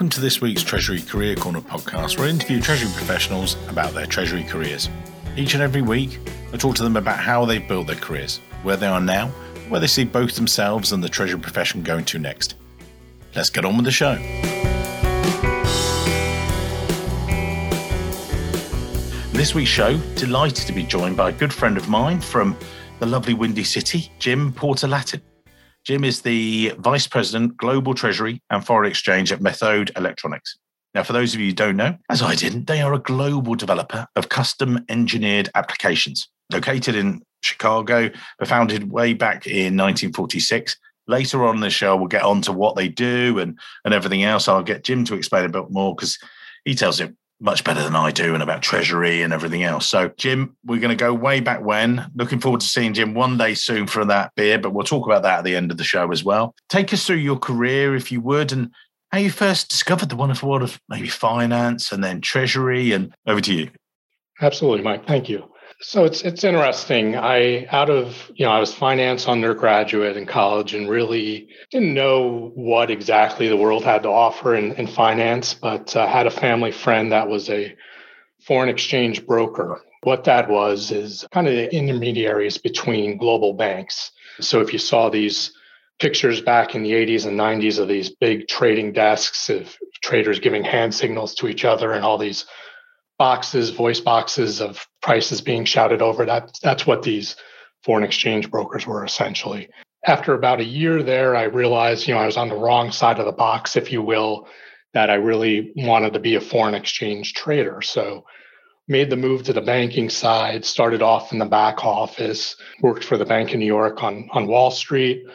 Welcome to this week's Treasury Career Corner podcast, where I interview Treasury professionals about their Treasury careers. Each and every week, I talk to them about how they've built their careers, where they are now, where they see both themselves and the Treasury profession going to next. Let's get on with the show. This week's show, delighted to be joined by a good friend of mine from the lovely Windy City, Jim Porter-Latin. Jim is the Vice President, Global Treasury and Foreign Exchange at Methode Electronics. Now, for those of you who don't know, as I didn't, they are a global developer of custom engineered applications. Located in Chicago, but founded way back in 1946. Later on in the show, we'll get on to what they do and, and everything else. I'll get Jim to explain a bit more because he tells it much better than I do and about treasury and everything else. So, Jim, we're going to go way back when. Looking forward to seeing Jim one day soon for that beer, but we'll talk about that at the end of the show as well. Take us through your career, if you would, and how you first discovered the wonderful world of maybe finance and then treasury. And over to you. Absolutely, Mike. Thank you. So it's it's interesting. I out of you know I was finance undergraduate in college and really didn't know what exactly the world had to offer in, in finance, but uh, had a family friend that was a foreign exchange broker. What that was is kind of the intermediaries between global banks. So if you saw these pictures back in the 80s and 90s of these big trading desks of traders giving hand signals to each other and all these boxes, voice boxes of prices being shouted over. That that's what these foreign exchange brokers were essentially. After about a year there, I realized, you know, I was on the wrong side of the box, if you will, that I really wanted to be a foreign exchange trader. So made the move to the banking side, started off in the back office, worked for the Bank of New York on, on Wall Street,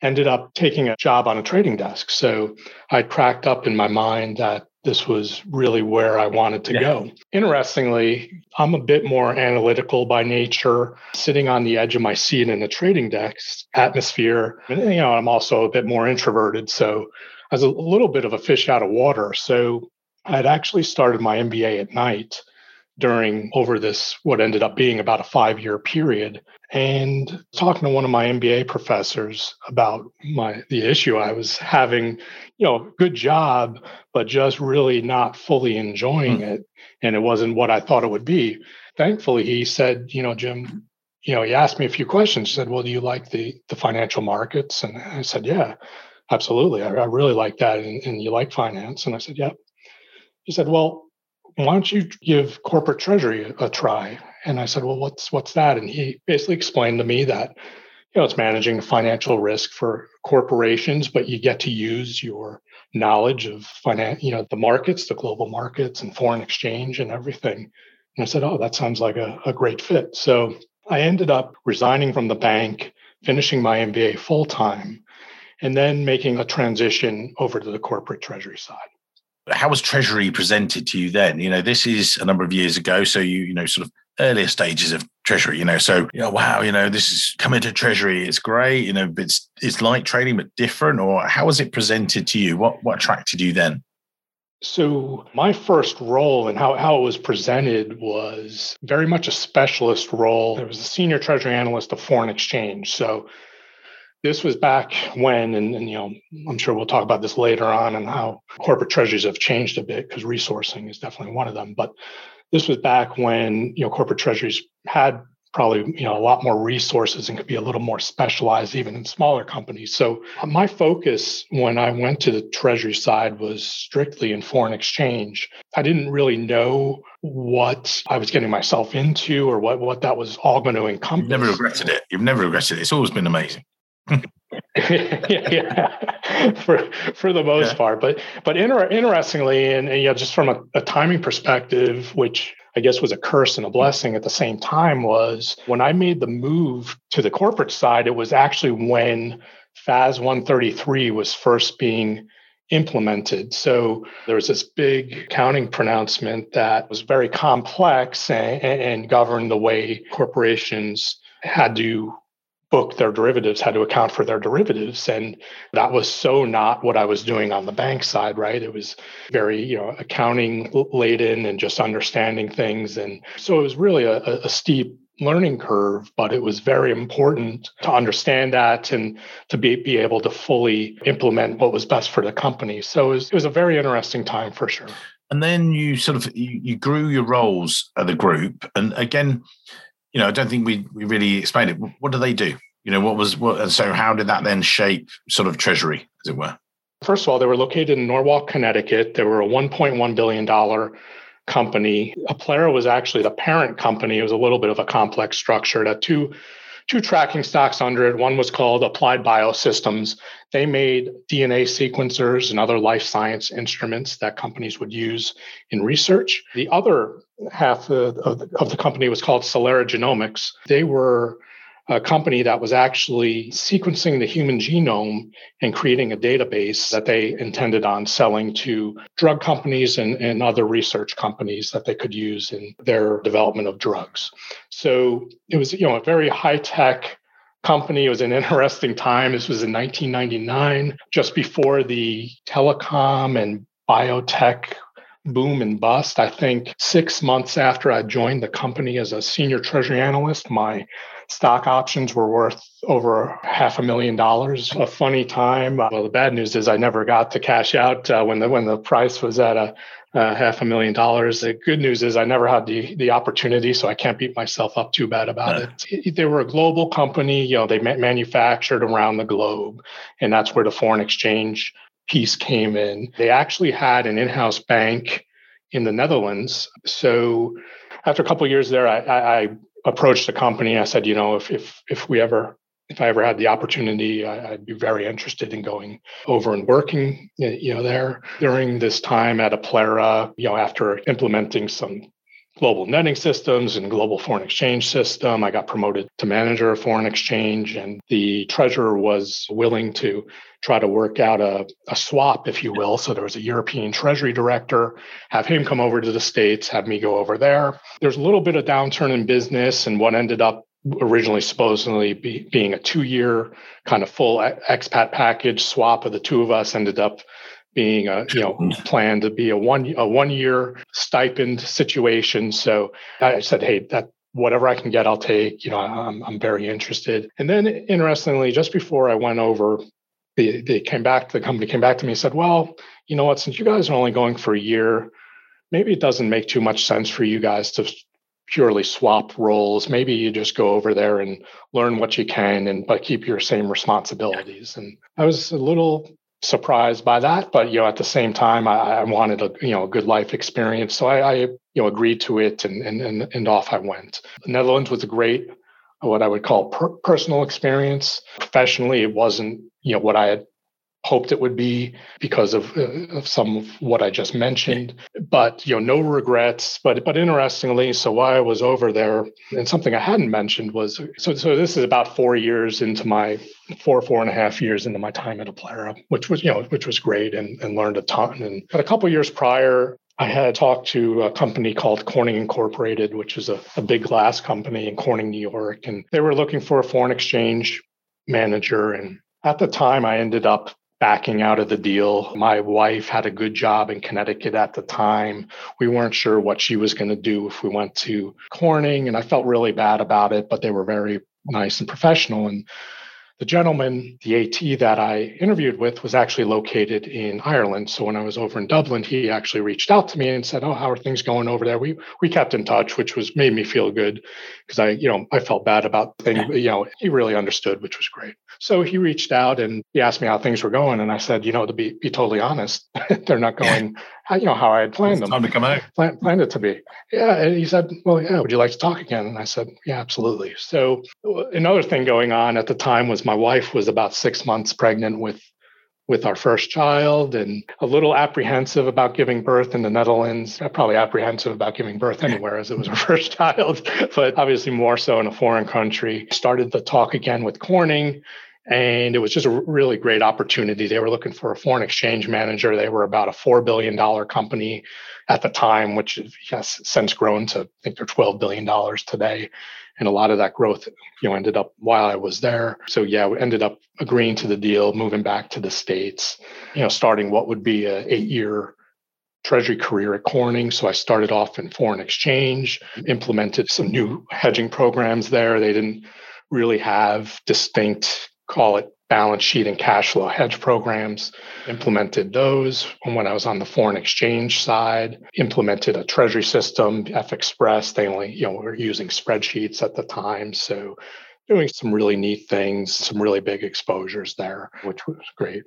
ended up taking a job on a trading desk. So I cracked up in my mind that this was really where I wanted to yeah. go. Interestingly, I'm a bit more analytical by nature, sitting on the edge of my seat in a trading desk atmosphere. And, you know, I'm also a bit more introverted. So I was a little bit of a fish out of water. So I'd actually started my MBA at night during over this what ended up being about a five year period and talking to one of my MBA professors about my the issue I was having, you know, good job, but just really not fully enjoying mm. it. And it wasn't what I thought it would be. Thankfully, he said, you know, Jim, you know, he asked me a few questions. He said, Well, do you like the the financial markets? And I said, Yeah, absolutely. I, I really like that. And, and you like finance? And I said, Yep. He said, Well, why don't you give corporate treasury a, try? And I said, well, what's what's that? And he basically explained to me that you know it's managing financial risk for corporations, but you get to use your knowledge of finance, you know, the markets, the global markets, and foreign exchange and everything. And I said, oh, that sounds like a, a great fit. So I ended up resigning from the bank, finishing my MBA full time, and then making a transition over to the corporate treasury side how was treasury presented to you then you know this is a number of years ago so you you know sort of earlier stages of treasury you know so you know, wow you know this is coming to treasury it's great you know it's it's like trading but different or how was it presented to you what what attracted you then so my first role and how, how it was presented was very much a specialist role. There was a senior treasury analyst of foreign exchange. So this was back when, and, and, you know, I'm sure we'll talk about this later on and how corporate treasuries have changed a bit because resourcing is definitely one of them. But this was back when you know corporate treasuries had probably you know a lot more resources and could be a little more specialized even in smaller companies. So uh, my focus when i went to the treasury side was strictly in foreign exchange. I didn't really know what i was getting myself into or what what that was all going to encompass you've never regretted it. You've never regretted it. It's always been amazing yeah, yeah, for for the most yeah. part. But but inter- interestingly, and, and yeah, just from a, a timing perspective, which I guess was a curse and a blessing at the same time, was when I made the move to the corporate side. It was actually when FAS 133 was first being implemented. So there was this big accounting pronouncement that was very complex and, and governed the way corporations had to book their derivatives had to account for their derivatives and that was so not what i was doing on the bank side right it was very you know accounting laden and just understanding things and so it was really a, a steep learning curve, but it was very important to understand that and to be, be able to fully implement what was best for the company. So it was, it was a very interesting time for sure. And then you sort of you, you grew your roles at the group. And again, you know, I don't think we, we really explained it. What do they do? You know, what was what and so how did that then shape sort of treasury, as it were? First of all, they were located in Norwalk, Connecticut. They were a $1.1 billion company. Applera was actually the parent company. It was a little bit of a complex structure. It had two, two tracking stocks under it. One was called Applied Biosystems. They made DNA sequencers and other life science instruments that companies would use in research. The other half of, of, of the company was called Celera Genomics. They were a company that was actually sequencing the human genome and creating a database that they intended on selling to drug companies and, and other research companies that they could use in their development of drugs. So it was, you know, a very high tech company. It was an interesting time. This was in 1999, just before the telecom and biotech boom and bust. I think six months after I joined the company as a senior treasury analyst, my stock options were worth over half a million dollars. A funny time. Uh, well, the bad news is I never got to cash out uh, when the when the price was at a uh, half a million dollars. The good news is I never had the the opportunity, so I can't beat myself up too bad about it. They were a global company. You know, they ma- manufactured around the globe, and that's where the foreign exchange piece came in. They actually had an in-house bank in the Netherlands. So after a couple years there, I, I, approached the company. I said, you know, if if if we ever if I ever had the opportunity, I, would be very interested in going over and working, you know, there during this time at Applera, you know, after implementing some global netting systems and global foreign exchange system. I got promoted to manager of foreign exchange, and the treasurer was willing to try to work out a, a swap, if you will. So there was a European treasury director, have him come over to the States, have me go over there. There's a little bit of downturn in business, and what ended up originally supposedly be, being a two year kind of full expat package swap of the two of us ended up being a you know planned to be a one a one year stipend situation. So I said, hey, that whatever I can get, I'll take. You know, I'm I'm very interested. And then interestingly, just before I went over, they they came back. The company came back to me and said, well, you know what? Since you guys are only going for a year, maybe it doesn't make too much sense for you guys to purely swap roles maybe you just go over there and learn what you can and but keep your same responsibilities and i was a little surprised by that, but you know, at the same time, I, I wanted a you know a good life experience, so I, I you know agreed to it, and and and, and off I went. The Netherlands was a great, what I would call per- personal experience. Professionally, it wasn't you know what I had hoped it would be because of, uh, of some of what I just mentioned. But you know, no regrets. But but interestingly, so while I was over there, and something I hadn't mentioned was so so this is about four years into my four four and a half years into my time at Applera, which was you know which was great and, and learned a ton. And but a couple years prior. I had talked to a company called Corning Incorporated, which is a, a big glass company in Corning, New York. And they were looking for a foreign exchange manager. And at the time, I ended up backing out of the deal. My wife had a good job in Connecticut at the time. We weren't sure what she was going to do if we went to Corning, and I felt really bad about it, but they were very nice and professional. And the gentleman, the AT that I interviewed with, was actually located in Ireland. So when I was over in Dublin, he actually reached out to me and said, "Oh, how are things going over there?" We we kept in touch, which was made me feel good because I, you know, I felt bad about things. You know, he really understood, which was great. So he reached out and he asked me how things were going, and I said, you know, to be be totally honest, they're not going, how, you know, how I had planned them. Time to come out. Plan, planned it to be. Yeah, and he said, well, yeah, would you like to talk again? And I said, yeah, absolutely. So uh, another thing going on at the time was my wife was about six months pregnant with with our first child and a little apprehensive about giving birth in the Netherlands, uh, probably apprehensive about giving birth anywhere as it was our first child, but obviously more so in a foreign country. Started the talk again with Corning. And it was just a really great opportunity. They were looking for a foreign exchange manager. They were about a $4 billion company at the time, which has since grown to, I think they're $12 billion today. And a lot of that growth, you know, ended up while I was there. So yeah, we ended up agreeing to the deal, moving back to the States, you know, starting what would be a eight year treasury career at Corning. So I started off in foreign exchange, implemented some new hedging programs there. They didn't really have distinct, call it balance sheet and cash flow hedge programs, implemented those. When I was on the foreign exchange side, implemented a treasury system, F Express. They only, you know, were using spreadsheets at the time. So doing some really neat things, some really big exposures there, which was great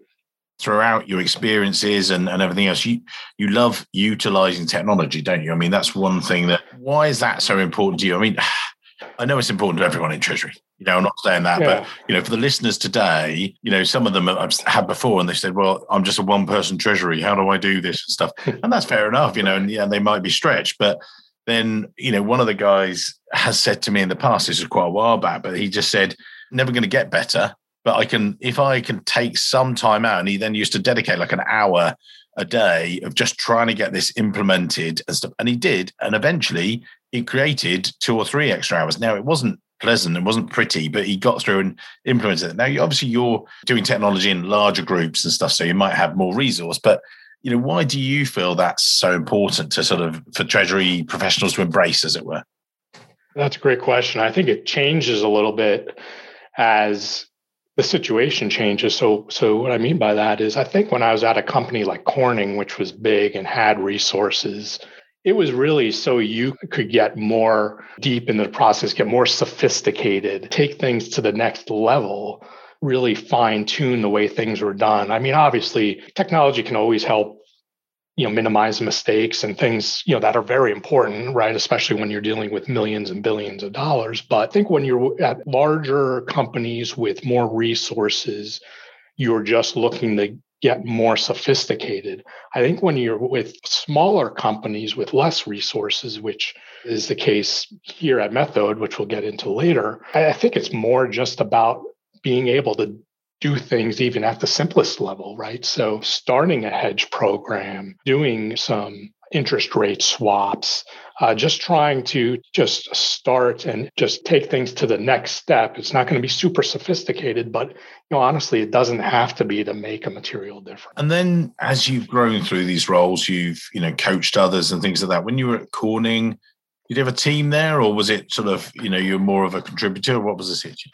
throughout your experiences and, and everything else you you love utilizing technology don't you i mean that's one thing that why is that so important to you i mean i know it's important to everyone in treasury you know i'm not saying that yeah. but you know for the listeners today you know some of them i've had before and they said well i'm just a one person treasury how do i do this and stuff and that's fair enough you know and yeah they might be stretched but then you know one of the guys has said to me in the past this was quite a while back but he just said never going to get better but I can if I can take some time out, and he then used to dedicate like an hour a day of just trying to get this implemented and stuff. And he did, and eventually it created two or three extra hours. Now it wasn't pleasant, it wasn't pretty, but he got through and implemented it. Now obviously you're doing technology in larger groups and stuff, so you might have more resource, but you know, why do you feel that's so important to sort of for treasury professionals to embrace, as it were? That's a great question. I think it changes a little bit as the situation changes. So, so what I mean by that is, I think when I was at a company like Corning, which was big and had resources, it was really so you could get more deep in the process, get more sophisticated, take things to the next level, really fine tune the way things were done. I mean, obviously, technology can always help you know minimize mistakes and things you know that are very important right especially when you're dealing with millions and billions of dollars but i think when you're at larger companies with more resources you're just looking to get more sophisticated i think when you're with smaller companies with less resources which is the case here at Methode, which we'll get into later i think it's more just about being able to do things even at the simplest level, right? So starting a hedge program, doing some interest rate swaps, uh, just trying to just start and just take things to the next step. It's not going to be super sophisticated, but you know, honestly, it doesn't have to be to make a material difference. And then as you've grown through these roles, you've you know coached others and things like that. When you were at Corning, did you have a team there, or was it sort of you know you're more of a contributor? What was the situation?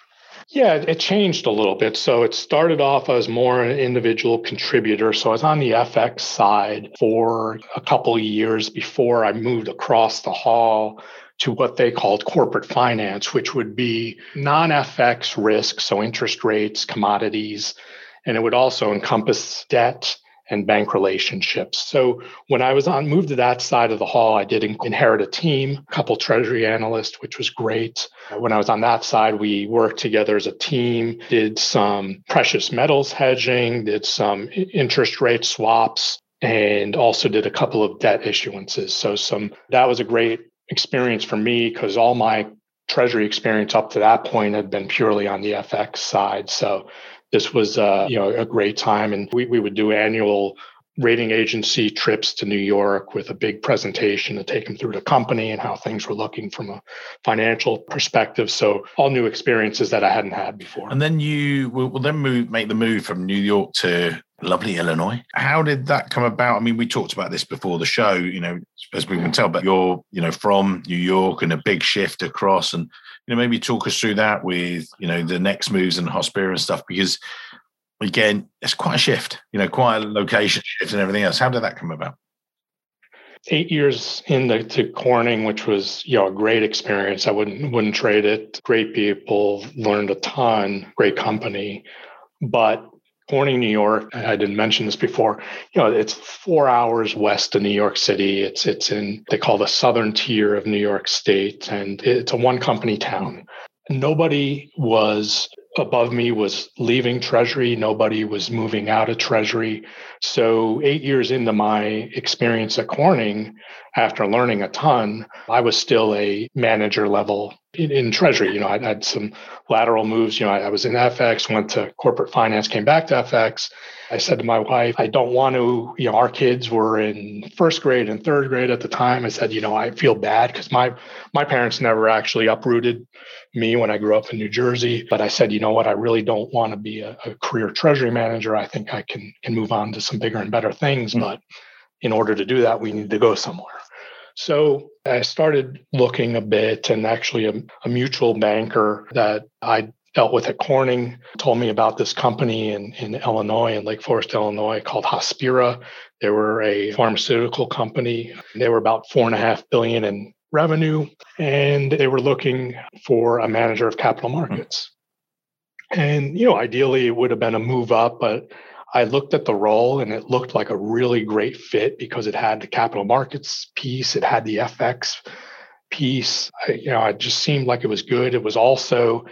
Yeah, it changed a little bit. So it started off as more an individual contributor. So I was on the FX side for a couple of years before I moved across the hall to what they called corporate finance, which would be non FX risk, so interest rates, commodities, and it would also encompass debt and bank relationships. So when I was on moved to that side of the hall, I did inherit a team, a couple treasury analysts, which was great. When I was on that side, we worked together as a team, did some precious metals hedging, did some interest rate swaps, and also did a couple of debt issuances. So some that was a great experience for me because all my treasury experience up to that point had been purely on the FX side. So this was uh, you know a great time, and we, we would do annual rating agency trips to New York with a big presentation to take them through the company and how things were looking from a financial perspective. So all new experiences that I hadn't had before. And then you will, then move make the move from New York to lovely Illinois. How did that come about? I mean, we talked about this before the show, you know, as we can tell, but you're, you know, from New York and a big shift across and you know, maybe talk us through that with, you know, the next moves and Hospira and stuff, because again, it's quite a shift, you know, quite a location shift and everything else. How did that come about? Eight years into to Corning, which was you know a great experience. I wouldn't wouldn't trade it. Great people, learned a ton. Great company, but Corning, New York. I didn't mention this before. You know, it's four hours west of New York City. It's it's in they call the southern tier of New York State, and it's a one company town. Nobody was above me was leaving Treasury. Nobody was moving out of Treasury. So eight years into my experience at Corning, after learning a ton, I was still a manager level in, in Treasury. You know, I had some lateral moves. You know, I, I was in FX, went to corporate finance, came back to FX. I said to my wife, I don't want to, you know, our kids were in first grade and third grade at the time. I said, you know, I feel bad because my my parents never actually uprooted me when I grew up in New Jersey. But I said, you know what, I really don't want to be a, a career treasury manager. I think I can can move on to some bigger and better things. Mm-hmm. But in order to do that, we need to go somewhere. So I started looking a bit, and actually, a, a mutual banker that I dealt with at Corning told me about this company in, in Illinois, in Lake Forest, Illinois, called Hospira. They were a pharmaceutical company. They were about four and a half billion in revenue, and they were looking for a manager of capital markets. Hmm. And, you know, ideally it would have been a move up, but I looked at the role and it looked like a really great fit because it had the capital markets piece, it had the FX piece. I, you know, it just seemed like it was good. It was also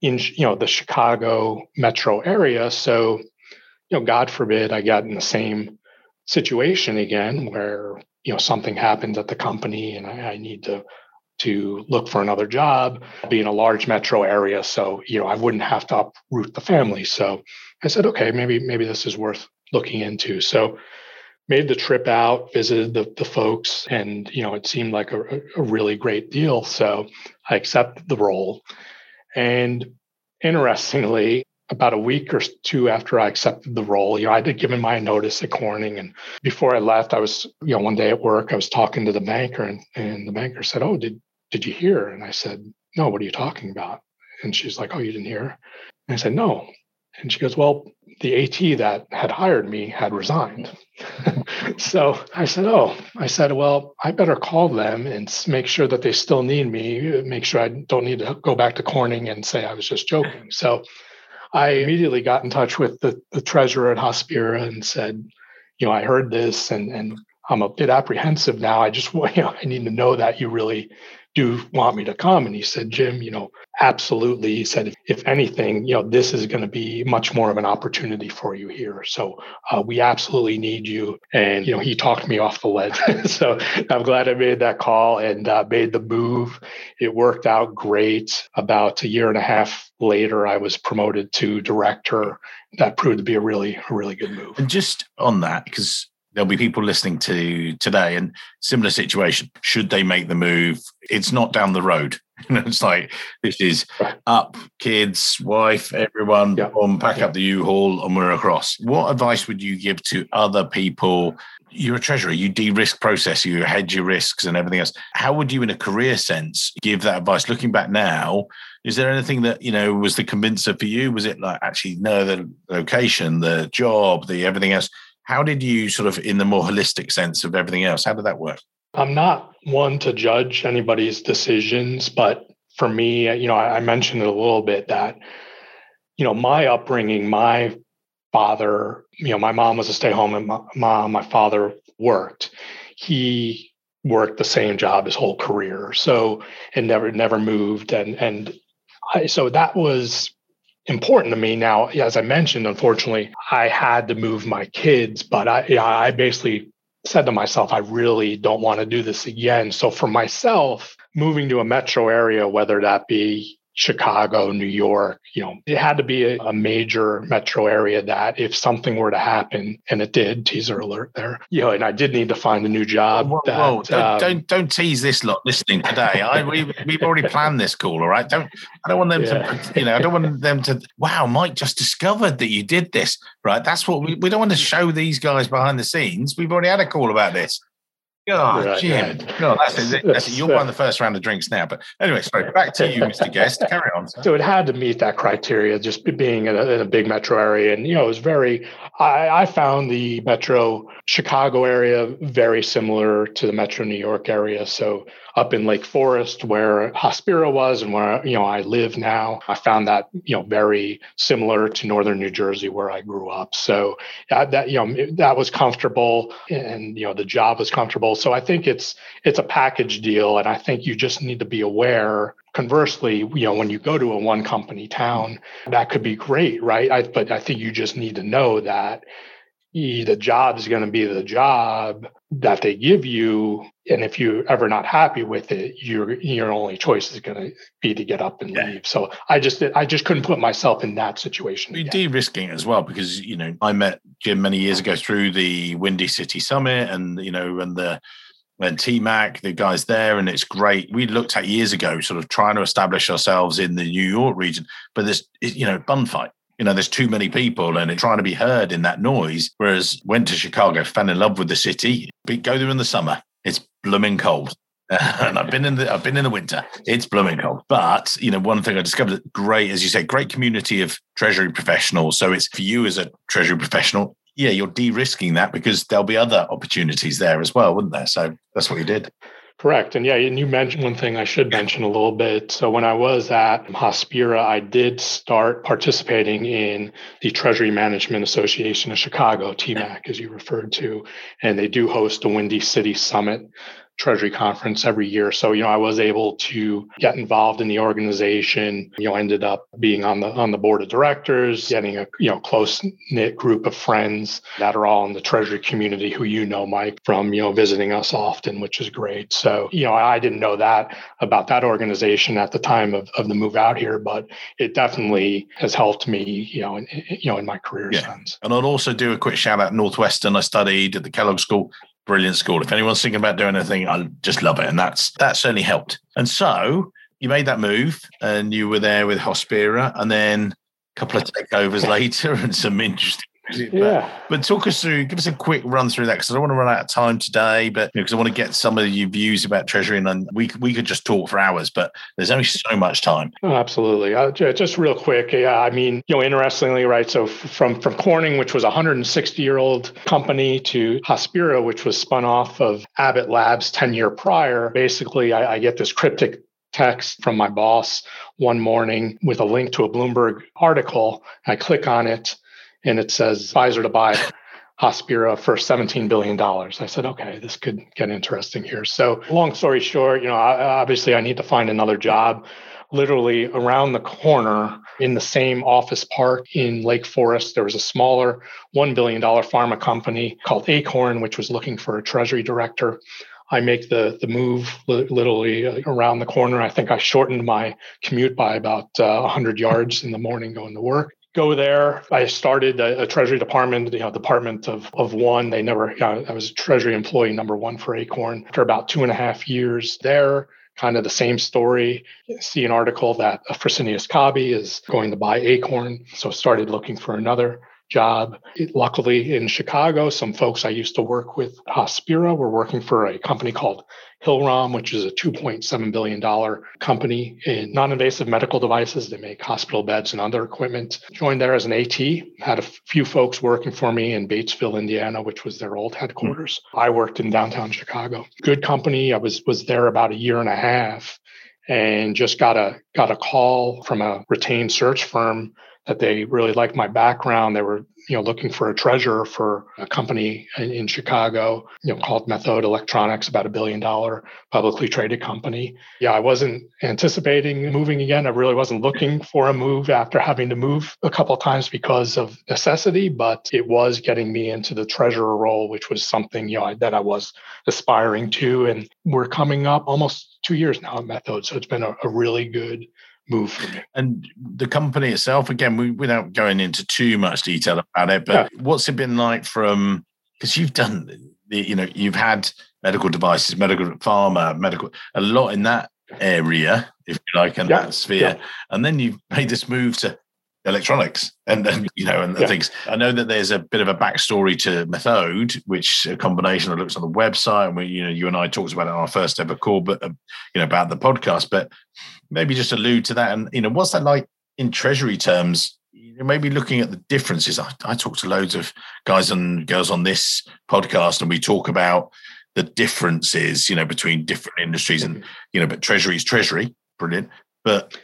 in you know the Chicago metro area, so you know, God forbid I got in the same situation again where you know something happens at the company and I, I need to to look for another job, be in a large metro area. So, you know, I wouldn't have to uproot the family. So I said, okay, maybe, maybe this is worth looking into. So made the trip out, visited the, the folks, and, you know, it seemed like a, a really great deal. So I accepted the role. And interestingly, about a week or two after I accepted the role, you know, I had given my notice at Corning. And before I left, I was, you know, one day at work, I was talking to the banker and, and the banker said, Oh, did, did you hear? And I said, No, what are you talking about? And she's like, Oh, you didn't hear? And I said, No. And she goes, Well, the AT that had hired me had resigned. so I said, Oh, I said, Well, I better call them and make sure that they still need me, make sure I don't need to go back to Corning and say I was just joking. So I immediately got in touch with the, the treasurer at Hospira and said, You know, I heard this and, and I'm a bit apprehensive now. I just, you know, I need to know that you really do want me to come? And he said, Jim, you know, absolutely. He said, if anything, you know, this is going to be much more of an opportunity for you here. So uh, we absolutely need you. And, you know, he talked me off the ledge. so I'm glad I made that call and uh, made the move. It worked out great. About a year and a half later, I was promoted to director. That proved to be a really, a really good move. And just on that, because there'll be people listening to today and similar situation. Should they make the move? It's not down the road. It's like this is up kids wife everyone yeah. um, pack yeah. up the u-haul and we're across. What advice would you give to other people? You're a treasurer. You de-risk process you hedge your risks and everything else. How would you in a career sense give that advice? Looking back now is there anything that you know was the convincer for you? Was it like actually no the location the job the everything else how did you sort of, in the more holistic sense of everything else, how did that work? I'm not one to judge anybody's decisions, but for me, you know, I mentioned it a little bit that, you know, my upbringing, my father, you know, my mom was a stay home mom, my father worked. He worked the same job his whole career. So, and never, never moved. And, and I, so that was important to me. Now, as I mentioned, unfortunately, I had to move my kids, but I, I basically said to myself, I really don't want to do this again. So for myself, moving to a metro area, whether that be Chicago, New York, you know, it had to be a, a, major metro area that if something were to happen, and it did, teaser alert there, you know, and I did need to find a new job. Whoa, that, whoa. Don't, um, don't, don't tease this lot listening today. I we we've already planned this call, all right. Don't I don't want them yeah. to, you know, I don't want them to. Wow, Mike just discovered that you did this, right? That's what we we don't want to show these guys behind the scenes. We've already had a call about this. God, right, Jim. Right. No, that's it. That's it. You'll uh, the first round of drinks now. But anyway, sorry, back to you, Mr. Guest. Carry on. So it had to meet that criteria, just being in a, in a big metro area. And, you know, it was very, I, I, found the metro Chicago area very similar to the metro New York area. So up in Lake Forest, where Hospira was and where you know I live now. I found that you know very similar to northern New Jersey where I grew up. So uh, that you know that was comfortable, and you know the job was comfortable. So I think it's it's a package deal, and I think you just need to be aware conversely you know when you go to a one company town that could be great right I, but i think you just need to know that the job is going to be the job that they give you and if you're ever not happy with it your your only choice is going to be to get up and yeah. leave so i just i just couldn't put myself in that situation You're de-risking as well because you know i met jim many years ago through the windy city summit and you know and the and TMAC, the guys there, and it's great. We looked at years ago, sort of trying to establish ourselves in the New York region, but there's, you know, bun fight you know, there's too many people and it's trying to be heard in that noise. Whereas went to Chicago, fell in love with the city. Go there in the summer. It's blooming cold. and I've been in the I've been in the winter. It's blooming cold. But you know, one thing I discovered great, as you say, great community of treasury professionals. So it's for you as a treasury professional, yeah, you're de-risking that because there'll be other opportunities there as well, wouldn't there? So that's what you did. Correct. And yeah, and you mentioned one thing I should mention a little bit. So when I was at Hospira, I did start participating in the Treasury Management Association of Chicago, TMAC, as you referred to, and they do host a Windy City Summit Treasury conference every year. So, you know, I was able to get involved in the organization. You know, ended up being on the on the board of directors, getting a you know close knit group of friends that are all in the Treasury community who you know, Mike, from you know visiting us often, which is great. So, you know, I didn't know that about that organization at the time of, of the move out here, but it definitely has helped me, you know, in, you know, in my career yeah. sense. And I'll also do a quick shout out Northwestern. I studied at the Kellogg School brilliant school. If anyone's thinking about doing anything, I just love it. And that's that certainly helped. And so you made that move and you were there with Hospira and then a couple of takeovers later and some interesting yeah. But, talk us through, give us a quick run through that because I don't want to run out of time today, but because you know, I want to get some of your views about Treasury and we, we could just talk for hours, but there's only so much time. Oh, absolutely. Uh, just real quick. Yeah. I mean, you know, interestingly, right. So from, from Corning, which was a 160 year old company to Hospira, which was spun off of Abbott Labs 10 year prior, basically I, I get this cryptic text from my boss one morning with a link to a Bloomberg article. I click on it and it says Pfizer to buy Hospira for $17 billion. I said, okay, this could get interesting here. So, long story short, you know, obviously I need to find another job. Literally around the corner in the same office park in Lake Forest, there was a smaller $1 billion pharma company called Akorn, which was looking for a treasury director. I make the the move literally uh, around the corner. I think I shortened my commute by about uh, 100 yards in the morning going to work go there. I started a, a, Treasury Department, you know, Department of, of one. They never, you know, I was Treasury employee number one for Akorn. After about two and a half years there, kind of the same story. See an article that Fresenius Kabi is going to buy Akorn. So started looking for another job. Luckily in Chicago, some folks I used to work with, Hospira, were working for a company called Hillrom, which is a $2.7 billion company in non invasive medical devices. They make hospital beds and other equipment. Joined there as an AT, had a few folks working for me in Batesville, Indiana, which was their old headquarters. Mm-hmm. I worked in downtown Chicago. Good company. I was, was there about a year and a half and just got a got a call from a retained search firm that they really liked my background. They were, you know, looking for a treasurer for a company in, in, Chicago, you know, called Methode Electronics, about a billion dollar publicly traded company. Yeah, I wasn't anticipating moving again. I really wasn't looking for a move after having to move a couple of times because of necessity, but it was getting me into the treasurer role, which was something, you know, that I was aspiring to. And we're coming up almost two years now at Methode. So it's been a, a really good move for me. And the company itself, again, we, without going into too much detail about it, but yeah. what's it been like from because you've done the, you know, you've had medical devices, medical pharma, medical a lot in that area, if you like, in yeah. that sphere, yeah. and then you've made this move to electronics and, and you know and yeah. things. I know that there's a bit of a backstory to Methode, which a combination that looks on the website, and we you know you and I talked about it on our first ever call, but uh, you know about the podcast. But maybe just allude to that, and you know what's that like in treasury terms? maybe looking at the differences. I, I talk to loads of guys and girls on this podcast, and we talk about the differences, you know, between different industries, and you know, but treasury is treasury, brilliant. But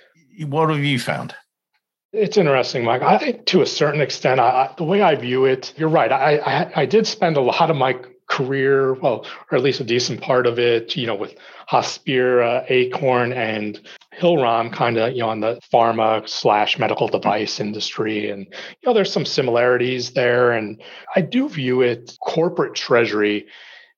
what have you found? It's interesting, Mike. I think to a certain extent, I, the way I view it, you're right. I, I, I did spend a lot of my career, well, or at least a decent part of it, you know, with Hospira, Akorn, and Hillrom, kind of, you know, on the pharma slash medical device industry, and you know, there's some similarities there. And I do view it corporate treasury.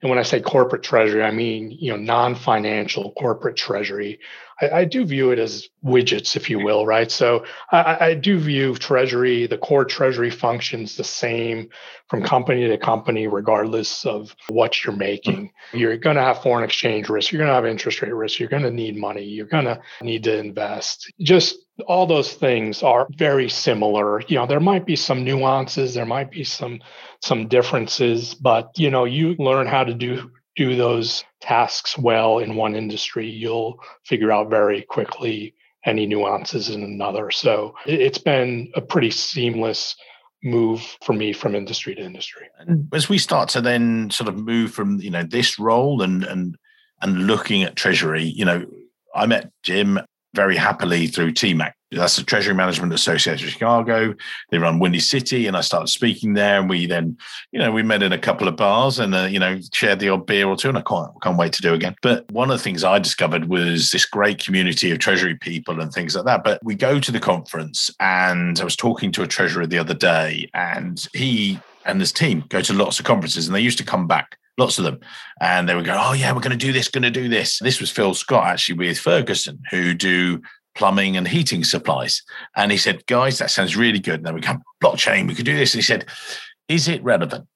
And when I say corporate treasury, I mean, you know, non-financial corporate treasury I, I, do view it as widgets, if you will, right? So I, I, do view Treasury, the core Treasury functions the same from company to company, regardless of what you're making. Mm-hmm. You're going to have foreign exchange risk. You're going to have interest rate risk. You're going to need money. You're going to need to invest. Just all those things are very similar. You know, there might be some nuances, there might be some some differences, but you know, you learn how to do do those tasks well in one industry, you'll figure out very quickly any nuances in another. So it's been a pretty seamless move for me from industry to industry. And as we start to then sort of move from you know this role and and and looking at treasury, you know, I met Jim very happily through TMAC. That's the Treasury Management Association of Chicago. They run Windy City, and I started speaking there. And we then, you know, we met in a couple of bars and, uh, you know, shared the odd beer or two. And I can't, can't wait to do again. But one of the things I discovered was this great community of Treasury people and things like that. But we go to the conference, and I was talking to a treasurer the other day, and he and his team go to lots of conferences, and they used to come back lots of them. And they would go, oh, yeah, we're going to do this, going to do this. This was Phil Scott actually with Ferguson, who do plumbing and heating supplies. And he said, guys, that sounds really good. And then we come, blockchain, we could do this. And he said, is it relevant?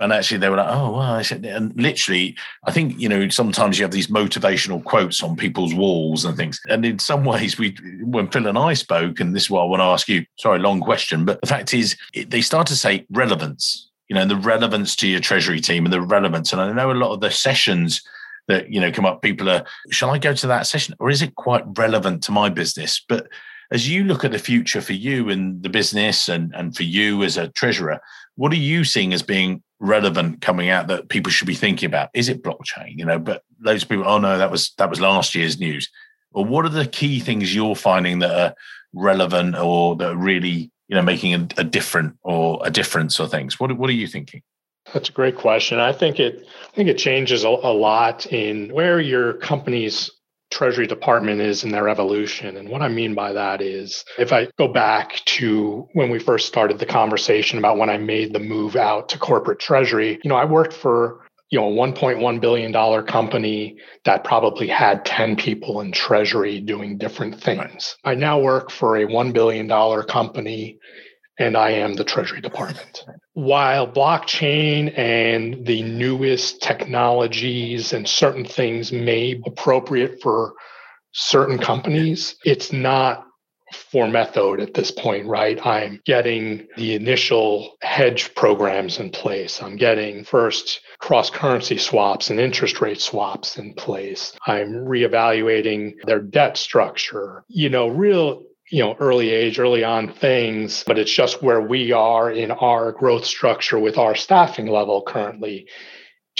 And actually, they were like, "Oh, well," I said, and literally, I think you know sometimes you have these motivational quotes on people's walls and things. And in some ways, we when Phil and I spoke, and this is what I want to ask you. Sorry, long question, but the fact is, they start to say relevance you know, the relevance to your treasury team and the relevance. And I know a lot of the sessions that, you know, come up, people are, shall I go to that session or is it quite relevant to my business? But as you look at the future for you and the business and, and for you as a treasurer, what are you seeing as being relevant coming out that people should be thinking about? Is it blockchain? You know, but those people, oh no, that was that was last year's news. Or what are the key things you're finding that are relevant or that are really you know making a, a different or a difference or things what, what are you thinking that's a great question i think it i think it changes a, a lot in where your company's treasury department is in their evolution and what i mean by that is if i go back to when we first started the conversation about when i made the move out to corporate treasury you know i worked for you know, a 1.1 billion dollar company that probably had 10 people in treasury doing different things. I now work for a 1 billion dollar company and I am the treasury department. While blockchain and the newest technologies and certain things may be appropriate for certain companies, it's not for Methode at this point, right? I'm getting the initial hedge programs in place. I'm getting first cross currency swaps and interest rate swaps in place. I'm reevaluating their debt structure. You know, real you know early age early on things but it's just where we are in our growth structure with our staffing level currently.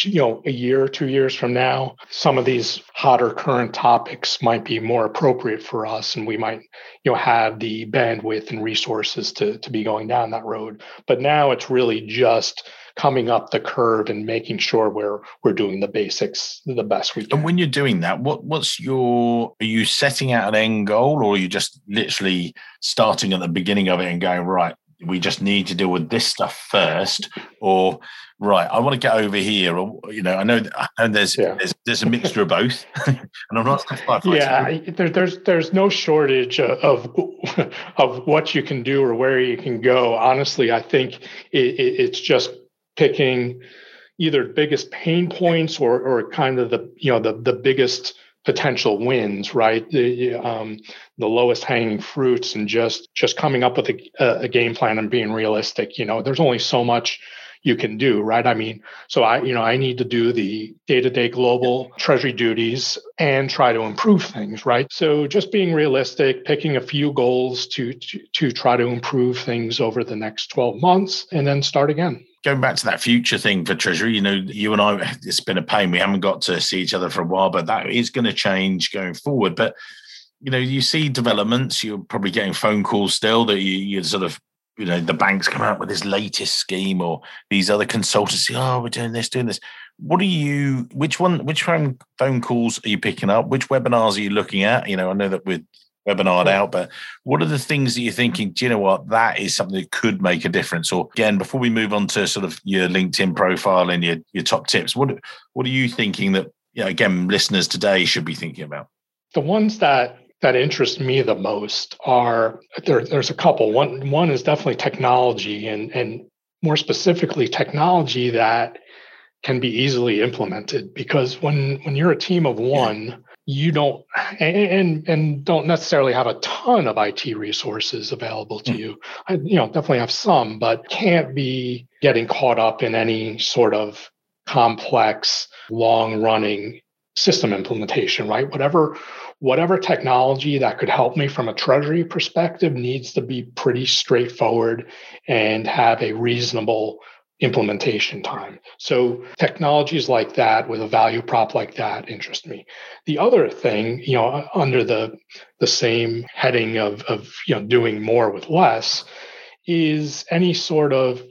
You know a year or two years from now some of these hotter current topics might be more appropriate for us and we might you know have the bandwidth and resources to to be going down that road. But now it's really just coming up the curve and making sure we're we're doing the basics the best we can. And when you're doing that, what what's your are you setting out an end goal or are you just literally starting at the beginning of it and going, right, we just need to deal with this stuff first or right i want to get over here or you know i know know there's yeah. there's, there's a mixture of both and i'm not yeah there, there's there's no shortage of of what you can do or where you can go honestly i think it, it, it's just picking either biggest pain points or or kind of the you know the the biggest potential wins, right? The um, the lowest hanging fruits, and just just coming up with a, a game plan and being realistic. You know, there's only so much you can do, right? I mean, so I, you know, I need to do the day-to-day global treasury duties and try to improve things, right? So just being realistic, picking a few goals to to, to try to improve things over the next 12 months and then start again going back to that future thing for Treasury, you know, you and I, it's been a pain. We haven't got to see each other for a while, but that is going to change going forward. But, you know, you see developments, you're probably getting phone calls still that you, you sort of, you know, the banks come out with this latest scheme or these other consultancy, oh, we're doing this, doing this. What are you, which one, which phone, phone calls are you picking up? Which webinars are you looking at? You know, I know that with webinar out, but what are the things that you're thinking? Do you know what that is something that could make a difference? Or again, before we move on to sort of your LinkedIn profile and your your top tips, what what are you thinking that you know, again listeners today should be thinking about? The ones that that interest me the most are there, there's a couple. One one is definitely technology and and more specifically technology that can be easily implemented because when when you're a team of one you don't and and don't necessarily have a ton of IT resources available to mm. you. I you know definitely have some, but can't be getting caught up in any sort of complex, long running system implementation, right? Whatever whatever technology that could help me from a treasury perspective needs to be pretty straightforward and have a reasonable implementation time. So technologies like that with a value prop like that interest me. The other thing, you know, under the the same heading of of you know doing more with less is any sort of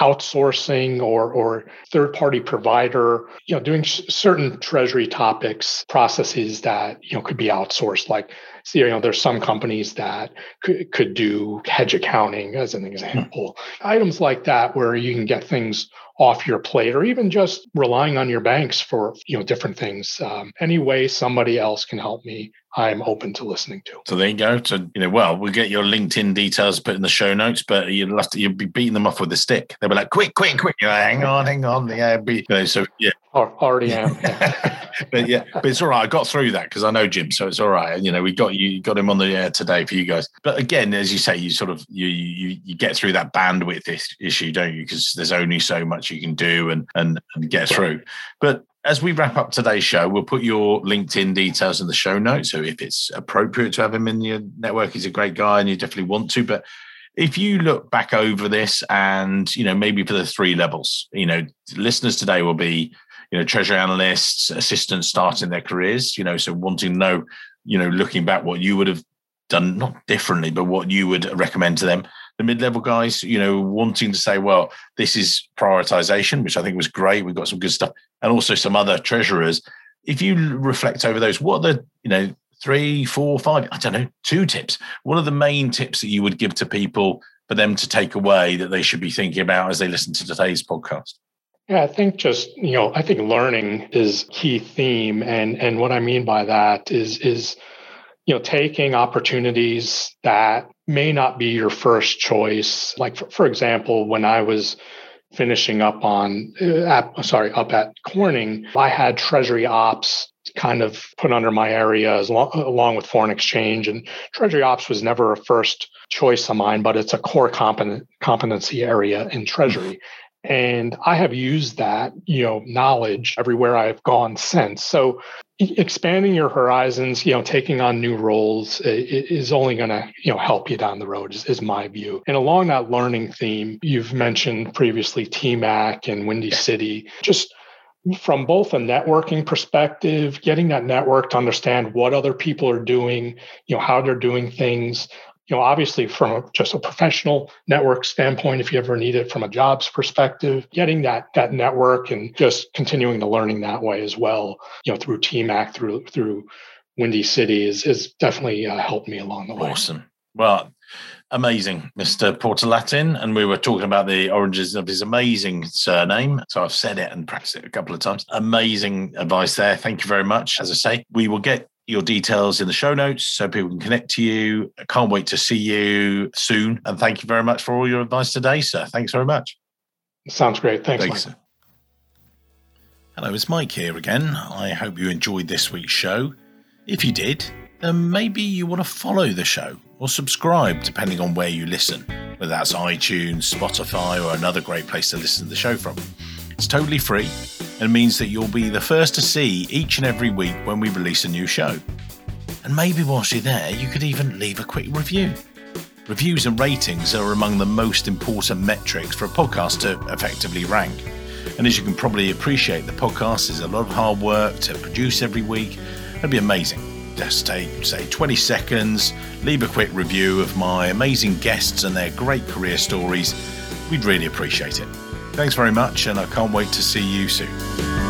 outsourcing or or third party provider you know doing certain treasury topics processes that you know could be outsourced like so, you know there's some companies that could, could do hedge accounting as an example mm-hmm. items like that where you can get things off your plate or even just relying on your banks for you know different things um, any way somebody else can help me I'm open to listening to. So there you go. So you know, well, we'll get your LinkedIn details put in the show notes, but you'll have to you'll be beating them off with a stick. They'll be like, quick, quick, quick. You're like, hang on, hang on. Yeah, be, you know, so yeah. Already am. but yeah, but it's all right. I got through that because I know Jim, so it's all right. And you know, we got you got him on the air today for you guys. But again, as you say, you sort of you you you get through that bandwidth issue, don't you? Because there's only so much you can do and and, and get through. But as we wrap up today's show, we'll put your LinkedIn details in the show notes. So if it's appropriate to have him in your network, he's a great guy and you definitely want to. But if you look back over this and, you know, maybe for the three levels, you know, listeners today will be, you know, treasury analysts, assistants starting their careers, you know, so wanting to know, you know, looking back what you would have done, not differently, but what you would recommend to them the mid-level guys, you know, wanting to say, well, this is prioritization, which I think was great. We've got some good stuff, and also some other treasurers. If you reflect over those, what are the, you know, three, four, five, I don't know, two tips. What are the main tips that you would give to people for them to take away that they should be thinking about as they listen to today's podcast? Yeah, I think just, you know, I think learning is key theme. And and what I mean by that is is you know taking opportunities that may not be your first choice. Like for, for example when i was finishing up on uh, at, sorry up at corning i had treasury ops kind of put under my area as long, along with foreign exchange. And treasury ops was never a first choice of mine but it's a core competent, competency area in treasury and I have used that, you know, knowledge everywhere I've gone since. So expanding your horizons, you know, taking on new roles is only going to, you know, help you down the road is, is, my view. And along that learning theme, you've mentioned previously TMAC and Windy City, just from both a networking perspective, getting that network to understand what other people are doing, you know, how they're doing things, you know, obviously from just a professional network standpoint, if you ever need it from a jobs perspective, getting that that network and just continuing the learning that way as well, you know, through TMAC, through through Windy City is is definitely uh, helped me along the way. Awesome. Well, amazing, Mr. Portalatin. And we were talking about the origins of his amazing surname. So I've said it and practiced it a couple of times. Amazing advice there. Thank you very much. As I say, we will get your details in the show notes so people can connect to you. I can't wait to see you soon. And thank you very much for all your advice today, sir. Thanks very much. Sounds great. Thanks, Thanks Mike. Hello, it's Mike here again. I hope you enjoyed this week's show. If you did, then maybe you want to follow the show or subscribe, depending on where you listen, whether that's iTunes, Spotify, or another great place to listen to the show from. It's totally free and means that you'll be the first to see each and every week when we release a new show. And maybe whilst you're there, you could even leave a quick review. Reviews and ratings are among the most important metrics for a podcast to effectively rank. And as you can probably appreciate, the podcast is a lot of hard work to produce every week. It'd be amazing. Just take, say, 20 seconds, leave a quick review of my amazing guests and their great career stories. We'd really appreciate it. Thanks very much, and I can't wait to see you soon.